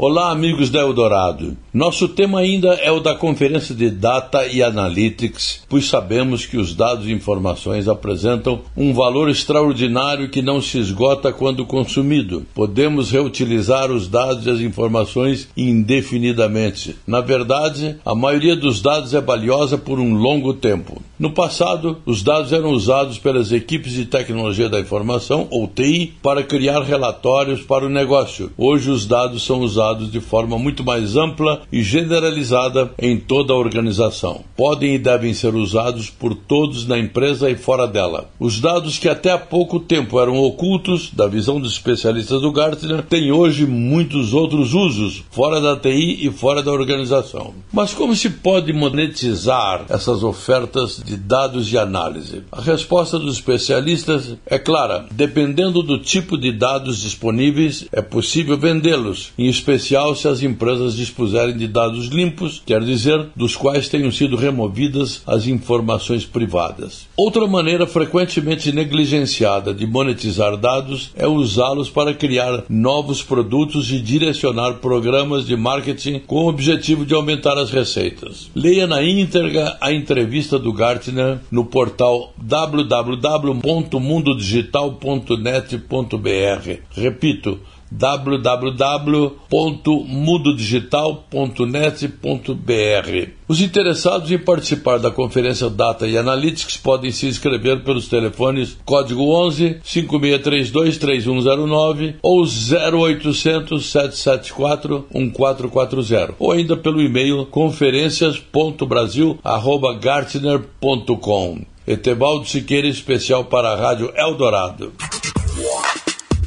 Olá, amigos da Eldorado. Nosso tema ainda é o da Conferência de Data e Analytics, pois sabemos que os dados e informações apresentam um valor extraordinário que não se esgota quando consumido. Podemos reutilizar os dados e as informações indefinidamente. Na verdade, a maioria dos dados é valiosa por um longo tempo. No passado, os dados eram usados pelas equipes de tecnologia da informação, ou TI, para criar relatórios para o negócio. Hoje, os dados são usados de forma muito mais ampla e generalizada em toda a organização. Podem e devem ser usados por todos na empresa e fora dela. Os dados que até há pouco tempo eram ocultos da visão dos especialistas do Gartner têm hoje muitos outros usos fora da TI e fora da organização. Mas como se pode monetizar essas ofertas de dados de análise? A resposta dos especialistas é clara: dependendo do tipo de dados disponíveis, é possível vendê-los, em especial especial se as empresas dispuserem de dados limpos, quer dizer, dos quais tenham sido removidas as informações privadas. Outra maneira frequentemente negligenciada de monetizar dados é usá-los para criar novos produtos e direcionar programas de marketing com o objetivo de aumentar as receitas. Leia na íntegra a entrevista do Gartner no portal www.mundodigital.net.br. Repito, www.mudodigital.net.br. Os interessados em participar da conferência Data e Analytics podem se inscrever pelos telefones código 11 5632 3109 ou 0800 774 1440 ou ainda pelo e-mail conferências.brasil@gartner.com. Etebaldo Siqueira especial para a Rádio Eldorado.